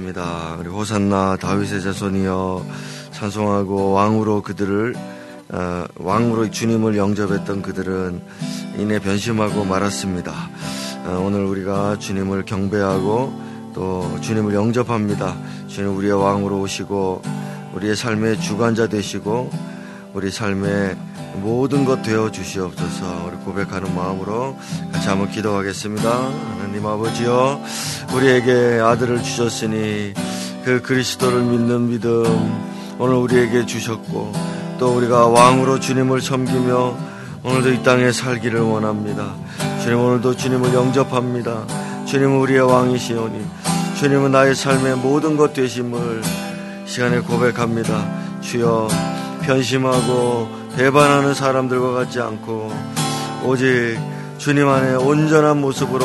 찬송하겠습니다. 우리 호산나 다윗의 자손이여 찬송하고 왕으로 그들을 어, 왕으로 주님을 영접했던 그들은 이내 변심하고 말았습니다. 어, 오늘 우리가 주님을 경배하고 또 주님을 영접합니다. 주님 우리의 왕으로 오시고 우리의 삶의 주관자 되시고 우리 삶의 모든 것 되어 주시옵소서 우리 고백하는 마음으로 같이 한번 기도하겠습니다. 하나님 아버지여 우리에게 아들을 주셨으니 그 그리스도를 믿는 믿음 오늘 우리에게 주셨고 또 우리가 왕으로 주님을 섬기며 오늘도 이 땅에 살기를 원합니다. 주님 오늘도 주님을 영접합니다. 주님은 우리의 왕이시오니 주님은 나의 삶의 모든 것 되심을 시간에 고백합니다. 주여 변심하고 배반하는 사람들과 같지 않고 오직 주님 안에 온전한 모습으로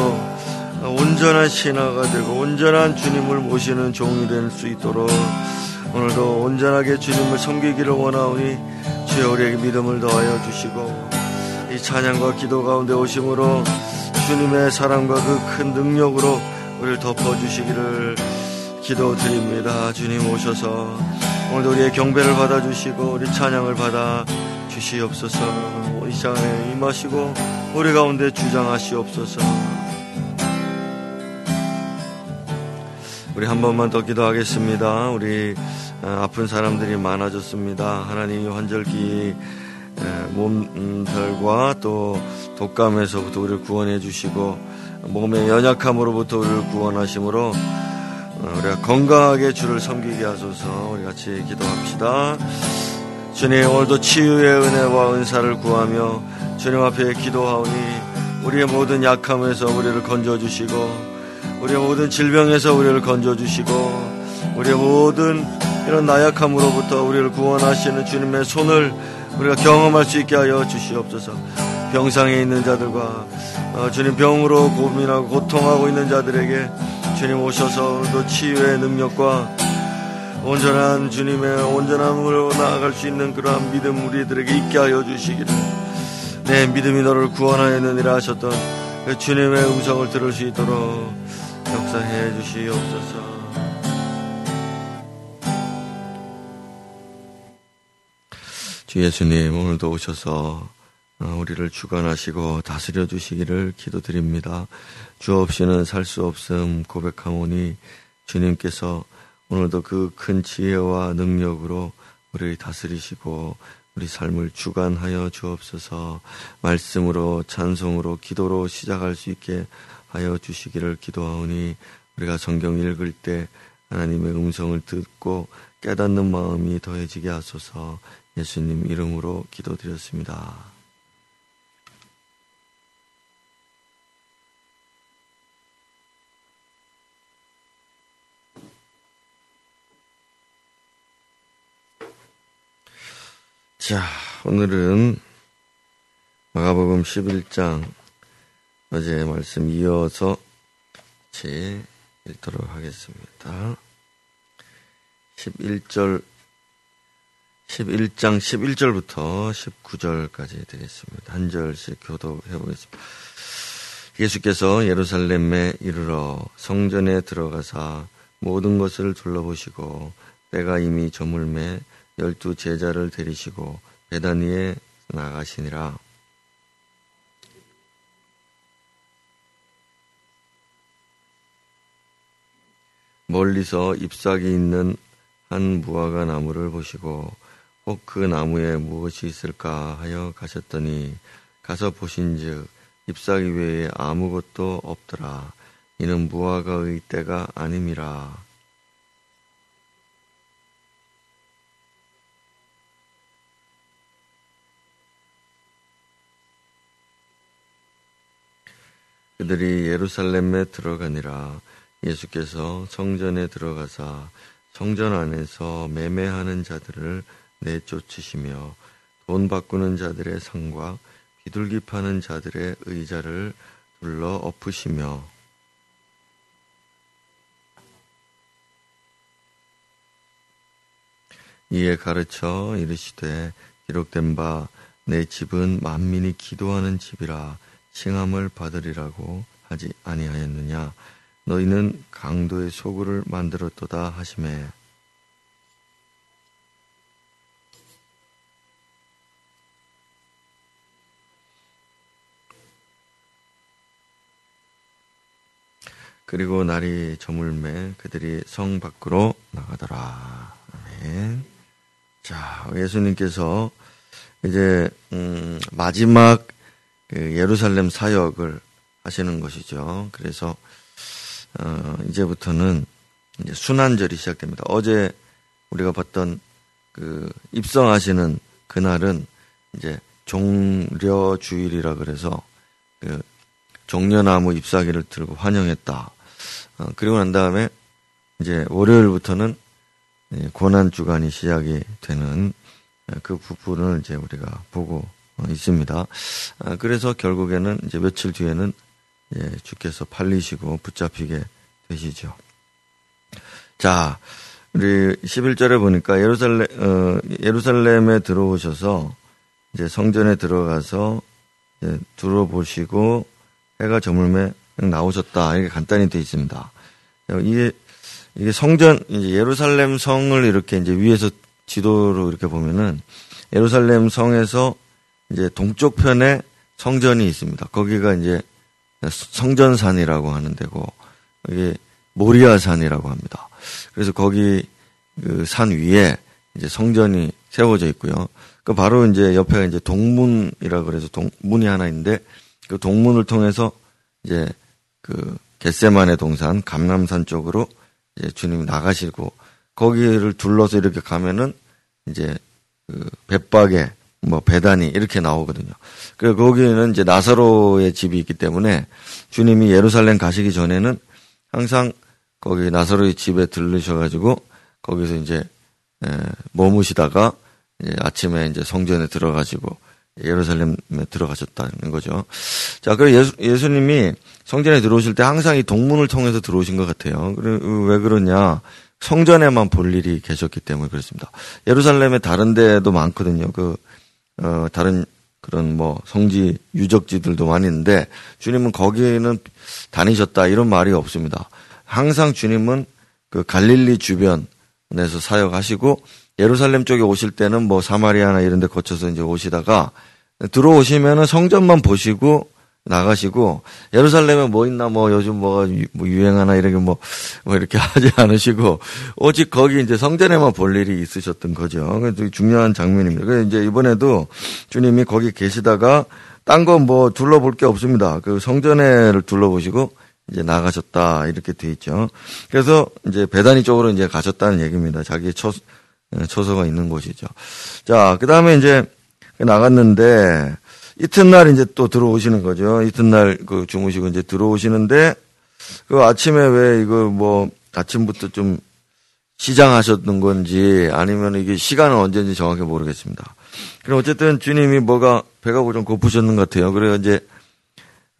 온전한 신하가 되고 온전한 주님을 모시는 종이 될 수 있도록 오늘도 온전하게 주님을 섬기기를 원하오니 주여 우리에게 믿음을 더하여 주시고 이 찬양과 기도 가운데 오심으로 주님의 사랑과 그 큰 능력으로 우리를 덮어주시기를 기도드립니다. 주님 오셔서 오늘도 우리의 경배를 받아주시고 우리 찬양을 받아 주시옵소서 이 시간에 임하시고 우리 가운데 주장하시옵소서 우리 한 번만 더 기도하겠습니다. 우리 어, 아픈 사람들이 많아졌습니다. 하나님이 환절기 몸살과 또 독감에서부터 우리를 구원해 주시고 몸의 연약함으로부터 우리를 구원하심으로 어, 우리가 건강하게 주를 섬기게 하소서 우리 같이 기도합시다. 주님 오늘도 치유의 은혜와 은사를 구하며 주님 앞에 기도하오니 우리의 모든 약함에서 우리를 건져주시고 우리의 모든 질병에서 우리를 건져주시고 우리의 모든 이런 나약함으로부터 우리를 구원하시는 주님의 손을 우리가 경험할 수 있게 하여 주시옵소서 병상에 있는 자들과 어, 주님 병으로 고민하고 고통하고 있는 자들에게 주님 오셔서 오늘도 치유의 능력과 온전한 주님의 온전함으로 나아갈 수 있는 그러한 믿음 우리들에게 있게 하여 주시기를 내 믿음이 너를 구원하였느니라 하셨던 그 주님의 음성을 들을 수 있도록 역사해 주시옵소서. 주 예수님 오늘도 오셔서 어, 우리를 주관하시고 다스려 주시기를 기도드립니다. 주 없이는 살 수 없음 고백하오니 주님께서 오늘도 그 큰 지혜와 능력으로 우리를 다스리시고 우리 삶을 주관하여 주옵소서 말씀으로 찬송으로 기도로 시작할 수 있게 하여 주시기를 기도하오니 우리가 성경 읽을 때 하나님의 음성을 듣고 깨닫는 마음이 더해지게 하소서 예수님 이름으로 기도드렸습니다. 자, 오늘은 마가복음 11장 어제 말씀 이어서 제 읽도록 하겠습니다. 11절 11장 11절부터 19절까지 되겠습니다. 한 절씩 교도해 보겠습니다. 예수께서 예루살렘에 이르러 성전에 들어가사 모든 것을 둘러보시고 때가 이미 저물매 열두 제자를 데리시고 베다니에 나가시니라. 멀리서 잎사귀 있는 한 무화과 나무를 보시고 혹 그 나무에 무엇이 있을까 하여 가셨더니 가서 보신즉 잎사귀 외에 아무것도 없더라. 이는 무화과의 때가 아님이라. 그들이 예루살렘에 들어가니라. 예수께서 성전에 들어가사 성전 안에서 매매하는 자들을 내쫓으시며 돈 바꾸는 자들의 상과 비둘기 파는 자들의 의자를 둘러 엎으시며 이에 가르쳐 이르시되 기록된 바 내 집은 만민이 기도하는 집이라 칭함을 받으리라고 하지 아니하였느냐 너희는 강도의 소굴을 만들었도다 하심에 그리고 날이 저물매 그들이 성 밖으로 나가더라. 아멘. 자, 예수님께서 이제 음, 마지막 그 예루살렘 사역을 하시는 것이죠. 그래서 어, 이제부터는 이제 순환절이 시작됩니다. 어제 우리가 봤던 그 입성하시는 그날은 이제 종려 주일이라 그래서 그 종려나무 잎사귀를 들고 환영했다. 어, 그리고 난 다음에 이제 월요일부터는 고난 주간이 시작이 되는 그 부분을 이제 우리가 보고 있습니다. 아, 그래서 결국에는 이제 며칠 뒤에는 주께서 팔리시고 붙잡히게 되시죠. 자, 우리 11절에 보니까 예루살렘, 어, 예루살렘에 들어오셔서 이제 성전에 들어가서 이제 들어보시고 해가 저물매 나오셨다. 이렇게 간단히 되어 있습니다. 이게, 이게 성전, 예루살렘 성을 이렇게 이제 위에서 지도로 이렇게 보면은 예루살렘 성에서 이제 동쪽 편에 성전이 있습니다. 거기가 이제 성전산이라고 하는 데고, 이게 모리아산이라고 합니다. 그래서 거기 그 산 위에 이제 성전이 세워져 있고요. 그 바로 이제 옆에 이제 동문이라 그래서 동문이 하나 있는데 그 동문을 통해서 이제 그 겟세만의 동산 감남산 쪽으로 이제 주님이 나가시고 거기를 둘러서 이렇게 가면은 이제 그 벳박에 뭐 배단이 이렇게 나오거든요. 그 거기는 이제 나사로의 집이 있기 때문에 주님이 예루살렘 가시기 전에는 항상 거기 나사로의 집에 들르셔가지고 거기서 이제 에, 머무시다가 이제 아침에 이제 성전에 들어가지고 예루살렘에 들어가셨다는 거죠. 자, 그리고 예수, 예수님이 성전에 들어오실 때 항상 이 동문을 통해서 들어오신 것 같아요. 왜 그러냐? 성전에만 볼 일이 계셨기 때문에 그렇습니다. 예루살렘에 다른 데도 많거든요. 그, 어, 다른 그런 뭐 성지 유적지들도 있는데 주님은 거기는 다니셨다 이런 말이 없습니다. 항상 주님은 그 갈릴리 주변에서 사역하시고 예루살렘 쪽에 오실 때는 뭐 사마리아나 이런 데 거쳐서 이제 오시다가 들어오시면은 성전만 보시고 나가시고 예루살렘에 뭐 있나 뭐 요즘 뭐가 뭐 유행하나 이렇게 뭐, 뭐 이렇게 하지 않으시고 오직 거기 이제 성전에만 볼 일이 있으셨던 거죠. 그래서 중요한 장면입니다. 그래서 이제 이번에도 주님이 거기 계시다가 딴 거 뭐 둘러볼 게 없습니다. 그 성전에를 둘러보시고 이제 나가셨다 이렇게 돼 있죠. 그래서 이제 배단위 쪽으로 이제 가셨다는 얘기입니다. 자기의 처, 처소가 있는 곳이죠. 자, 그 다음에 이제 나갔는데 이튿날 이제 또 들어오시는 거죠. 이튿날 그 주무시고 이제 들어오시는데 그 아침에 왜 이거 뭐 아침부터 좀 시장하셨던 건지 아니면 이게 시간은 언제인지 정확히 모르겠습니다. 그럼 어쨌든 주님이 뭐가 배가 좀 고프셨는 것 같아요. 그래서 이제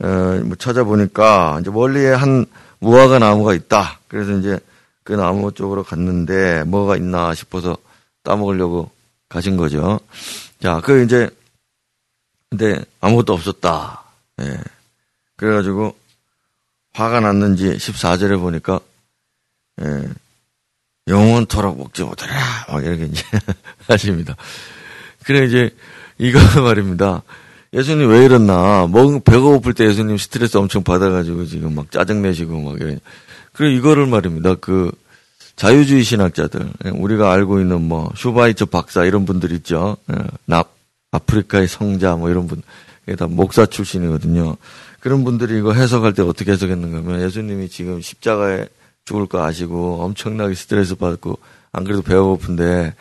어뭐 찾아보니까 이제 멀리에 한 무화과 나무가 있다. 그래서 이제 그 나무 쪽으로 갔는데 뭐가 있나 싶어서 따먹으려고 가신 거죠. 자, 그 이제 근데 아무것도 없었다. 예. 그래가지고 화가 났는지 14절에 보니까 예. 영원토록 먹지 못하라. 막 이렇게 이제 하십니다. 그래 이제 이거 말입니다. 예수님 왜 이랬나? 먹 배가 고플 때 예수님 스트레스 엄청 받아가지고 지금 막 짜증 내시고 막 이래. 그래 이거를 말입니다. 그 자유주의 신학자들 예, 우리가 알고 있는 뭐 슈바이처 박사 이런 분들 있죠. 예, 납 아프리카의 성자 뭐 이런 분, 다 목사 출신이거든요. 그런 분들이 이거 해석할 때 어떻게 해석했는가 하면 예수님이 지금 십자가에 죽을 거 아시고 엄청나게 스트레스 받고 안 그래도 배가 고픈데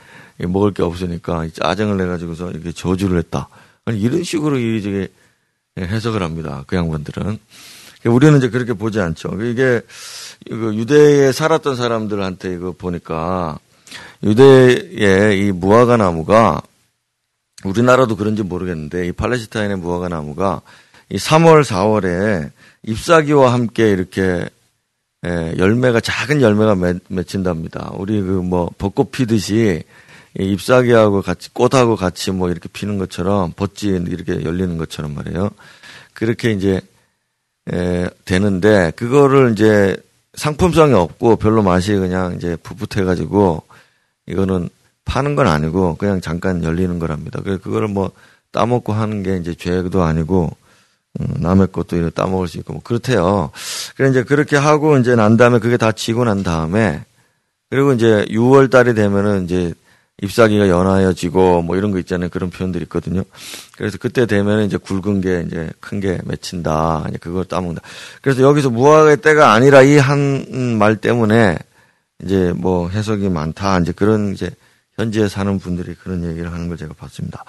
먹을 게 없으니까 짜증을 내가지고서 이렇게 저주를 했다. 이런 식으로 이게 해석을 합니다. 그 양반들은. 우리는 이제 그렇게 보지 않죠. 이게 유대에 살았던 사람들한테 이거 보니까 유대의 이 무화과 나무가 우리나라도 그런지 모르겠는데 이 팔레스타인의 무화과 나무가 이 3월, 4월에 잎사귀와 함께 이렇게 예, 열매가 작은 열매가 맺, 맺힌답니다. 우리 그 뭐 벚꽃 피듯이 잎사귀하고 같이 꽃하고 같이 뭐 이렇게 피는 것처럼 벚지 이렇게 열리는 것처럼 말이에요. 그렇게 이제 에, 되는데 그거를 이제 상품성이 없고 별로 맛이 그냥 이제 풋풋해 가지고 이거는 파는 건 아니고 그냥 잠깐 열리는 거랍니다. 그래서 그거를 뭐 따먹고 하는 게 이제 죄도 아니고 음, 남의 것도 이렇게 따먹을 수 있고 뭐 그렇대요. 그래 이제 그렇게 하고 이제 난 다음에 그게 다 지고 난 다음에 그리고 이제 6월 달이 되면은 이제 잎사귀가 연하여지고 뭐 이런 거 있잖아요. 그런 표현들이 있거든요. 그래서 그때 되면 이제 굵은 게 이제 큰 게 맺힌다. 이제 그걸 따먹는다. 그래서 여기서 무화과의 때가 아니라 이 한 말 때문에 이제 뭐 해석이 많다. 이제 그런 이제 현지에 사는 분들이 그런 얘기를 하는 걸 제가 봤습니다.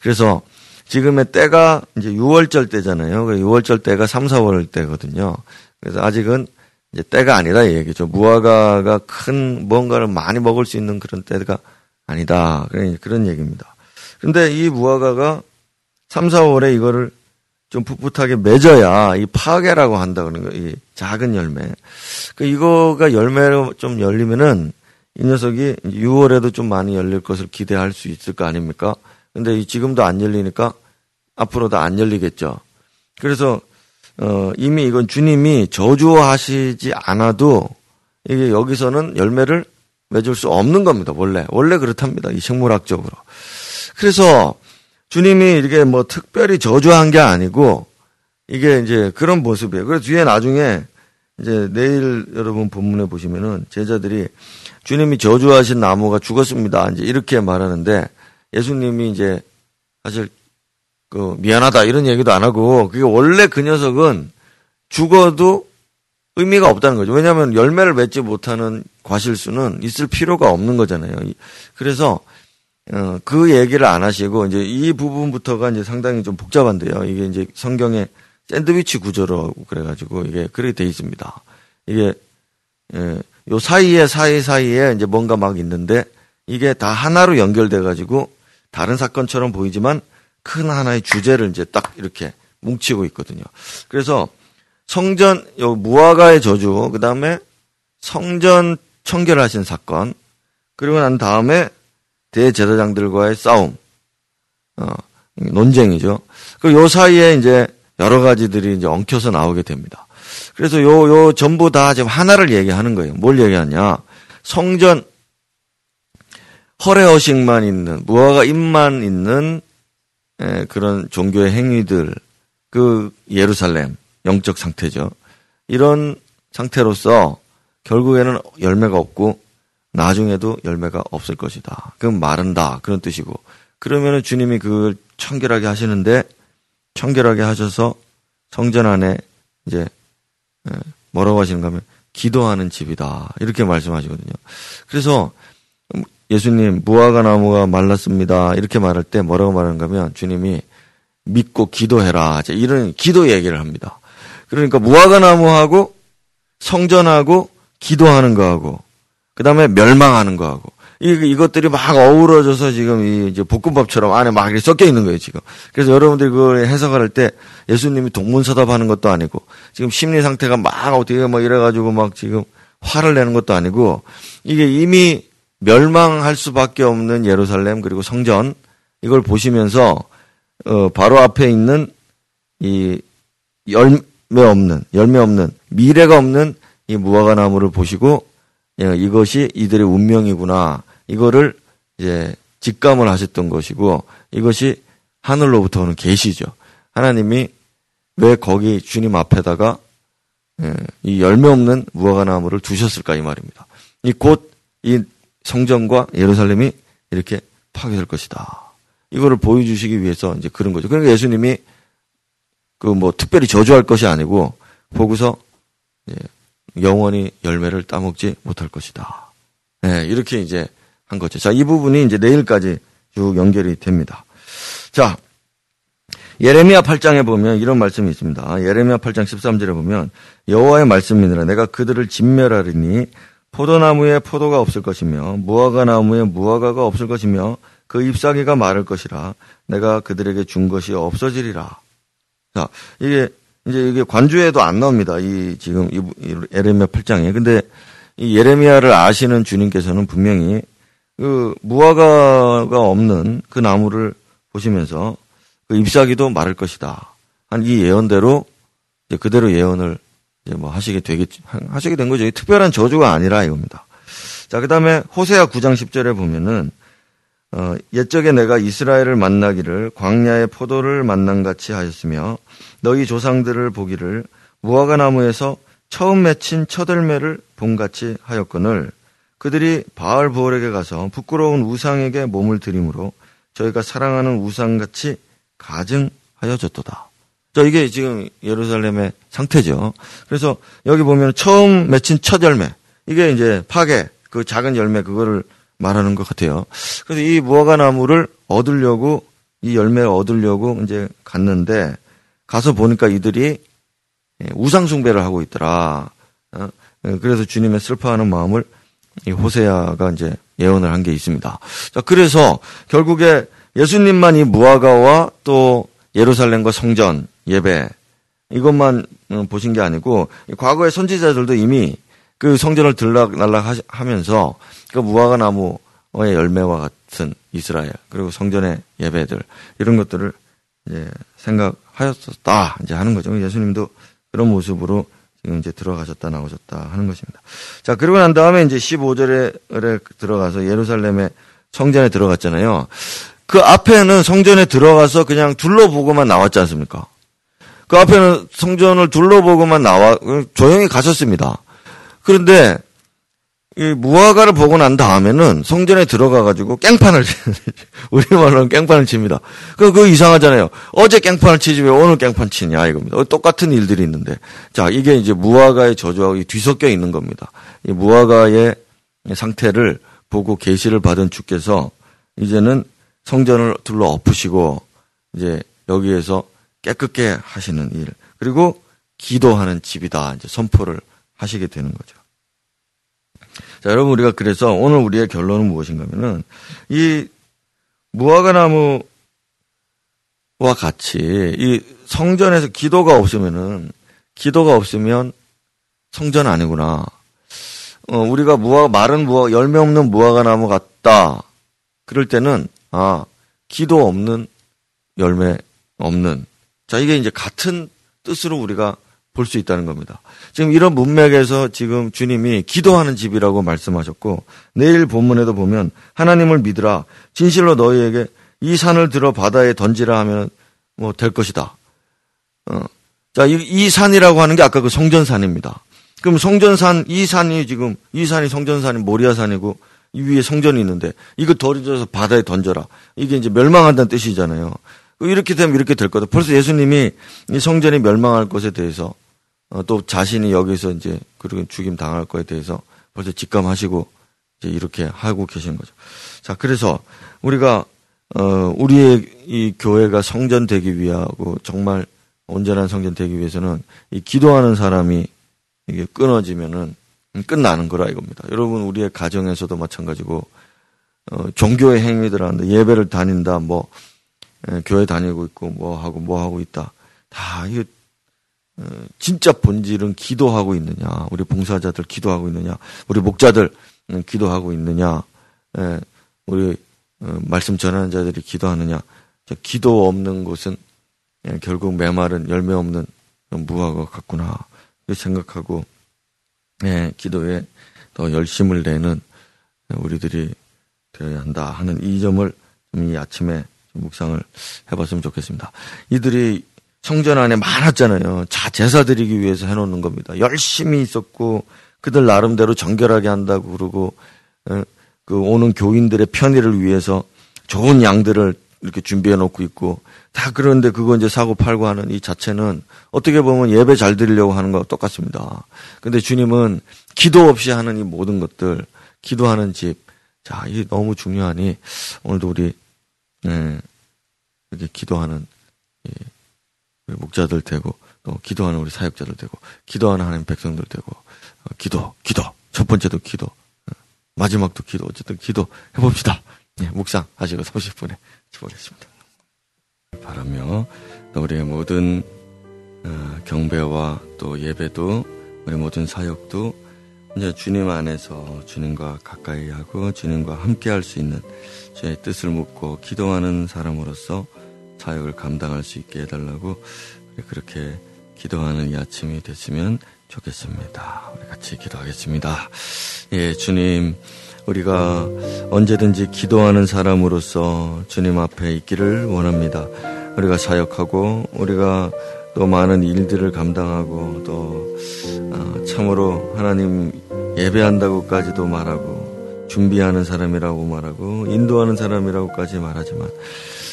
그래서 지금의 때가 이제 6월절 때잖아요. 6월절 그 때가 3, 4월 때거든요. 그래서 아직은 이제 때가 아니다 이 얘기죠. 무화과가 큰 뭔가를 많이 먹을 수 있는 그런 때가 아니다. 그런 얘기입니다. 근데 이 무화과가 3, 4월에 이거를 좀 풋풋하게 맺어야 이 파괴라고 한다 그러는 거예요. 이 작은 열매. 그 이거가 열매로 좀 열리면은 이 녀석이 6월에도 좀 많이 열릴 것을 기대할 수 있을 거 아닙니까? 근데 지금도 안 열리니까 앞으로도 안 열리겠죠. 그래서 어 이미 이건 주님이 저주하시지 않아도 이게 여기서는 열매를 맺을 수 없는 겁니다. 원래 원래 그렇답니다. 이 식물학적으로. 그래서 주님이 이게 뭐 특별히 저주한 게 아니고 이게 이제 그런 모습이에요. 그래서 뒤에 나중에 이제 내일 여러분 본문에 보시면은 제자들이 주님이 저주하신 나무가 죽었습니다. 이제 이렇게 말하는데 예수님이 이제 사실 그 미안하다 이런 얘기도 안 하고 그게 원래 그 녀석은 죽어도 의미가 없다는 거죠. 왜냐하면 열매를 맺지 못하는 과실수는 있을 필요가 없는 거잖아요. 그래서 어, 그 얘기를 안 하시고 이제 이 부분부터가 이제 상당히 좀 복잡한데요. 이게 이제 성경에 샌드위치 구조로 그래가지고 이게 그렇게 돼 있습니다. 이게 예, 요 사이에 사이 사이에 이제 뭔가 막 있는데 이게 다 하나로 연결돼 가지고 다른 사건처럼 보이지만 큰 하나의 주제를 이제 딱 이렇게 뭉치고 있거든요. 그래서 성전 요 무화과의 저주 그다음에 성전 청결하신 사건 그리고 난 다음에 대제사장들과의 싸움 어 논쟁이죠. 그 요 사이에 이제 여러 가지들이 이제 엉켜서 나오게 됩니다. 그래서 요, 요 전부 다 지금 하나를 얘기하는 거예요. 뭘 얘기하냐. 성전, 허례허식만 있는, 무화과 잎만 있는 에, 그런 종교의 행위들, 그 예루살렘, 영적 상태죠. 이런 상태로서 결국에는 열매가 없고 나중에도 열매가 없을 것이다. 그럼 마른다. 그런 뜻이고. 그러면은 주님이 그걸 청결하게 하시는데 청결하게 하셔서 성전 안에 이제 예, 뭐라고 하시는가 하면 기도하는 집이다. 이렇게 말씀하시거든요. 그래서 예수님 무화과 나무가 말랐습니다. 이렇게 말할 때 뭐라고 말하는가 하면 주님이 믿고 기도해라. 이런 기도 얘기를 합니다. 그러니까 무화과 나무하고 성전하고 기도하는 거하고 그다음에 멸망하는 거하고 이, 이것들이 막 어우러져서 지금 이 이제 볶음밥처럼 안에 막 이렇게 섞여 있는 거예요, 지금. 그래서 여러분들이 그걸 해석할 때 예수님이 동문서답 하는 것도 아니고 지금 심리 상태가 막 어떻게 막 이래가지고 막 지금 화를 내는 것도 아니고 이게 이미 멸망할 수밖에 없는 예루살렘 그리고 성전 이걸 보시면서 어, 바로 앞에 있는 이 열매 없는 열매 없는 미래가 없는 이 무화과 나무를 보시고 예, 이것이 이들의 운명이구나. 이거를 이제 직감을 하셨던 것이고 이것이 하늘로부터 오는 계시죠. 하나님이 왜 거기 주님 앞에다가 예, 이 열매 없는 무화과 나무를 두셨을까 이 말입니다. 이 곧 이 성전과 예루살렘이 이렇게 파괴될 것이다. 이거를 보여주시기 위해서 이제 그런 거죠. 그러니까 예수님이 그 뭐 특별히 저주할 것이 아니고 보고서 영원히 열매를 따먹지 못할 것이다. 네, 이렇게 이제 한 거죠. 자, 이 부분이 이제 내일까지 쭉 연결이 됩니다. 자, 예레미야 8장에 보면 이런 말씀이 있습니다. 예레미야 8장 13절에 보면 여호와의 말씀이니라 내가 그들을 진멸하리니 포도나무에 포도가 없을 것이며 무화과 나무에 무화과가 없을 것이며 그 잎사귀가 마를 것이라 내가 그들에게 준 것이 없어지리라. 자, 이게 이제 이게 관주에도 안 나옵니다. 이 지금 이 예레미야 8장에. 근데 이 예레미야를 아시는 주님께서는 분명히 그 무화과가 없는 그 나무를 보시면서 그 잎사귀도 마를 것이다. 한 이 예언대로 이제 그대로 예언을 이제 뭐 하시게 되겠지, 하시게 된 거죠. 특별한 저주가 아니라 이겁니다. 자, 그 다음에 호세아 9장 10절에 보면은, 어, 옛적에 내가 이스라엘을 만나기를 광야의 포도를 만난 같이 하였으며 너희 조상들을 보기를 무화과 나무에서 처음 맺힌 첫열매를 본같이 하였거늘 그들이 바알 부월에게 가서 부끄러운 우상에게 몸을 들임으로 저희가 사랑하는 우상같이 가증하여졌도다. 자, 이게 지금 예루살렘의 상태죠. 그래서 여기 보면 처음 맺힌 첫 열매. 이게 이제 파괴, 그 작은 열매 그거를 말하는 것 같아요. 그래서 이 무화과 나무를 얻으려고 이 열매를 얻으려고 이제 갔는데 가서 보니까 이들이 우상 숭배를 하고 있더라. 어? 그래서 주님의 슬퍼하는 마음을 이 호세아가 이제 예언을 한 게 있습니다. 자, 그래서 결국에 예수님만 이 무화과와 또 예루살렘과 성전 예배 이것만 어, 보신 게 아니고 과거의 선지자들도 이미 그 성전을 들락날락 하면서 그 무화과 나무의 열매와 같은 이스라엘 그리고 성전의 예배들 이런 것들을 이제 생각하였었다 이제 하는 거죠. 예수님도 그런 모습으로 이제 들어가셨다 나오셨다 하는 것입니다. 자, 그리고 난 다음에 이제 15절에 들어가서 예루살렘의 성전에 들어갔잖아요. 그 앞에는 성전에 들어가서 그냥 둘러보고만 나왔지 않습니까? 그 앞에는 성전을 둘러보고만 나와, 조용히 가셨습니다. 그런데 이 무화과를 보고 난 다음에는 성전에 들어가 가지고 깽판을 우리말로는 깽판을 칩니다. 그, 그 이상하잖아요. 어제 깽판을 치지 왜 오늘 깽판 치냐 이겁니다. 똑같은 일들이 있는데 자 이게 이제 무화과의 저주하고 뒤섞여 있는 겁니다. 이 무화과의 상태를 보고 계시를 받은 주께서 이제는 성전을 둘러 엎으시고 이제 여기에서 깨끗게 하시는 일 그리고 기도하는 집이다 이제 선포를 하시게 되는 거죠. 자, 여러분 우리가 그래서 오늘 우리의 결론은 무엇인가면은 이 무화과 나무와 같이 이 성전에서 기도가 없으면은 기도가 없으면 성전 아니구나. 어, 우리가 무화 마른 무화 열매 없는 무화과 나무 같다. 그럴 때는 아 기도 없는 열매 없는 자 이게 이제 같은 뜻으로 우리가 볼 수 있다는 겁니다. 지금 이런 문맥에서 지금 주님이 기도하는 집이라고 말씀하셨고 내일 본문에도 보면 하나님을 믿으라 진실로 너희에게 이 산을 들어 바다에 던지라 하면 뭐 될 것이다. 어. 자, 이, 이 산이라고 하는 게 아까 그 성전산입니다. 그럼 성전산 이 산이 지금 이 산이 성전산이 모리아산이고 이 위에 성전이 있는데 이거 덜어져서 바다에 던져라. 이게 이제 멸망한다는 뜻이잖아요. 이렇게 되면 이렇게 될 거다. 벌써 예수님이 이 성전이 멸망할 것에 대해서 어, 또 자신이 여기서 이제 그렇게 죽임 당할 거에 대해서 벌써 직감하시고 이제 이렇게 하고 계신 거죠. 자, 그래서 우리가 어 우리의 이 교회가 성전 되기 위하고 정말 온전한 성전 되기 위해서는 이 기도하는 사람이 이게 끊어지면은 끝나는 거라 이겁니다. 여러분 우리의 가정에서도 마찬가지고 어 종교의 행위들 하는데 예배를 다닌다 뭐 에, 교회 다니고 있고 뭐 하고 뭐 하고 있다. 다 이게 어, 진짜 본질은 기도하고 있느냐, 우리 봉사자들 기도하고 있느냐, 우리 목자들 음, 기도하고 있느냐, 예, 우리 어, 말씀 전하는 자들이 기도하느냐. 기도 없는 곳은 예, 결국 메마른 열매 없는 무화과 같구나. 생각하고 예, 기도에 더 열심을 내는 우리들이 되어야 한다 하는 이 점을 이 아침에 묵상을 해봤으면 좋겠습니다. 이들이 성전 안에 많았잖아요. 자, 제사 드리기 위해서 해놓는 겁니다. 열심히 있었고, 그들 나름대로 정결하게 한다고 그러고, 어, 그 오는 교인들의 편의를 위해서 좋은 양들을 이렇게 준비해 놓고 있고, 다 그런데 그거 이제 사고 팔고 하는 이 자체는 어떻게 보면 예배 잘 드리려고 하는 거와 똑같습니다. 근데 주님은 기도 없이 하는 이 모든 것들, 기도하는 집, 자, 이게 너무 중요하니, 오늘도 우리, 네, 이렇게 기도하는, 예, 목자들 되고 또 기도하는 우리 사역자들 되고 기도하는 하나님 백성들 되고 어, 기도 기도. 첫 번째도 기도. 어, 마지막도 기도. 어쨌든 기도 해봅시다. 예, 묵상 하시고 30분에 치보겠습니다. 바라며 또 우리의 모든 어, 경배와 또 예배도 우리 모든 사역도 이제 주님 안에서 주님과 가까이 하고 주님과 함께 할 수 있는 주의 뜻을 묻고 기도하는 사람으로서 사역을 감당할 수 있게 해달라고 그렇게 기도하는 이 아침이 됐으면 좋겠습니다. 우리 같이 기도하겠습니다. 예, 주님, 우리가 언제든지 기도하는 사람으로서 주님 앞에 있기를 원합니다. 우리가 사역하고 우리가 또 많은 일들을 감당하고 또 어, 참으로 하나님 예배한다고까지도 말하고 준비하는 사람이라고 말하고 인도하는 사람이라고까지 말하지만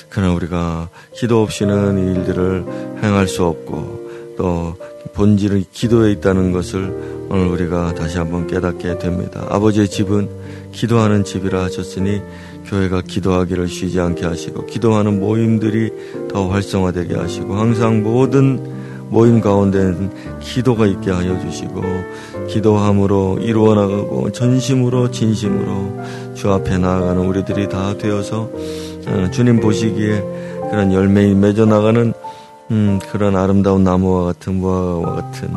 그러나 우리가 기도 없이는 이 일들을 행할 수 없고 또 본질은 기도에 있다는 것을 오늘 우리가 다시 한번 깨닫게 됩니다. 아버지의 집은 기도하는 집이라 하셨으니 교회가 기도하기를 쉬지 않게 하시고 기도하는 모임들이 더 활성화되게 하시고 항상 모든 모임 가운데는 기도가 있게 하여 주시고 기도함으로 이루어 나가고 전심으로 진심으로 주 앞에 나아가는 우리들이 다 되어서 어, 주님 보시기에 그런 열매이 맺어 나가는 음, 그런 아름다운 나무와 같은 무화과와 같은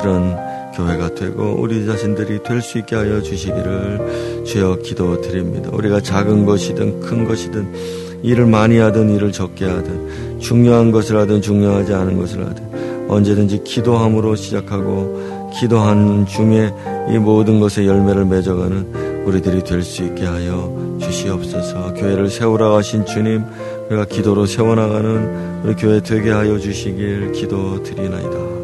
그런 교회가 되고 우리 자신들이 될 수 있게 하여 주시기를 주여 기도드립니다. 우리가 작은 것이든 큰 것이든 일을 많이 하든 일을 적게 하든 중요한 것을 하든 중요하지 않은 것을 하든 언제든지 기도함으로 시작하고 기도한 중에 이 모든 것의 열매를 맺어가는 우리들이 될 수 있게 하여 주시옵소서. 교회를 세우라 하신 주님, 우리가 기도로 세워나가는 우리 교회 되게 하여 주시길 기도드리나이다.